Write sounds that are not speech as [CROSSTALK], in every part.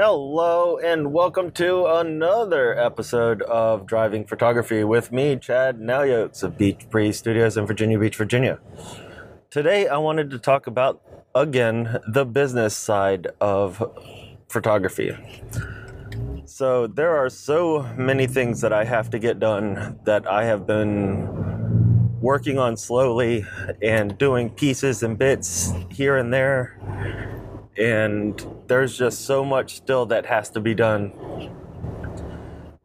Hello, and welcome to another episode of Driving Photography with me, Chad Nalyokes of Beach Breeze Studios in Virginia Beach, Virginia. Today, I wanted to talk about, again, the business side of photography. So, there are so many things that I have to get done that I have been working on slowly and doing pieces and bits here and there and there's just so much still that has to be done.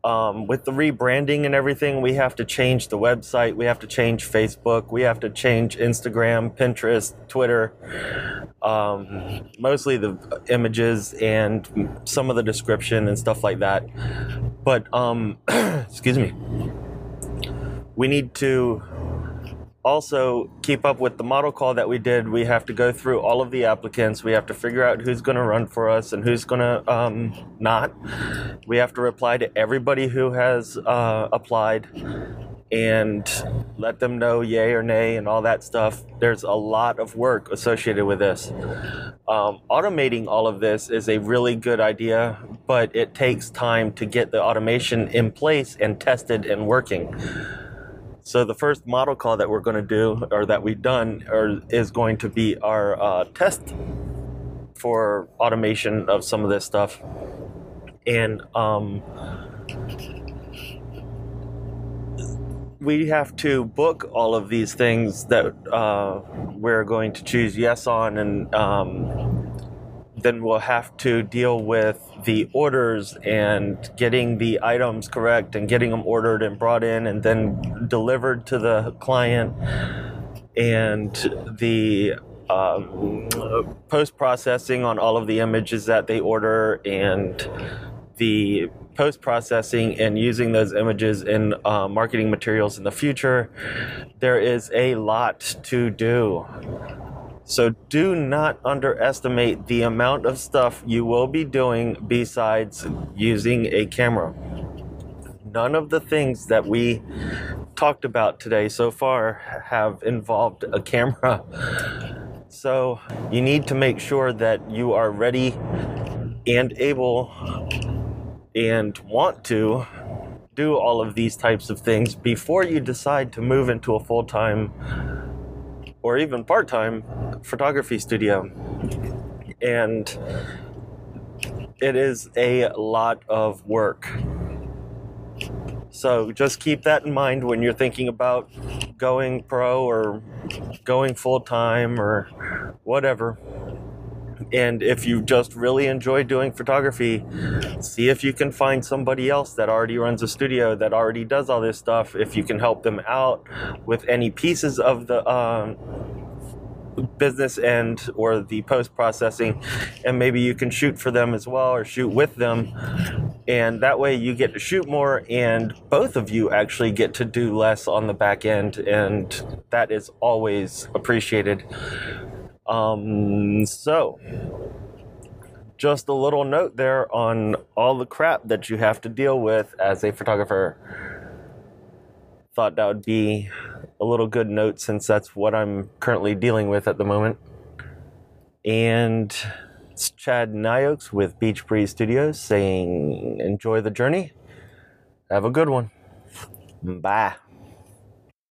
Um, with the rebranding and everything, we have to change the website, we have to change Facebook, we have to change Instagram, Pinterest, Twitter, um, mostly the images and some of the description and stuff like that. But, um, [CLEARS THROAT] excuse me, we need to also keep up with the model call that we did. We have to go through all of the applicants. We have to figure out who's going to run for us and who's going to um, not. We have to reply to everybody who has uh, applied and let them know yay or nay and all that stuff. There's a lot of work associated with this. Um, automating all of this is a really good idea but it takes time to get the automation in place and tested and working so the first model call that we're going to do, or that we've done, or is going to be our uh, test for automation of some of this stuff, and um, we have to book all of these things that uh, we're going to choose yes on, and um, then we'll have to deal with the orders and getting the items correct and getting them ordered and brought in and then delivered to the client and the um, post processing on all of the images that they order and the post processing and using those images in uh, marketing materials in the future. There is a lot to do. So do not underestimate the amount of stuff you will be doing besides using a camera. None of the things that we talked about today so far have involved a camera. So you need to make sure that you are ready and able and want to do all of these types of things before you decide to move into a full time or even part time photography studio. And it is a lot of work. So just keep that in mind when you're thinking about going pro or going full time or whatever. And if you just really enjoy doing photography, see if you can find somebody else that already runs a studio that already does all this stuff. If you can help them out with any pieces of the um, business end or the post processing, and maybe you can shoot for them as well or shoot with them. And that way you get to shoot more, and both of you actually get to do less on the back end, and that is always appreciated. Um, so, just a little note there on all the crap that you have to deal with as a photographer. Thought that would be a little good note since that's what I'm currently dealing with at the moment. And it's Chad Nalyokes with Beach Breeze Studios saying, enjoy the journey. Have a good one. Bye.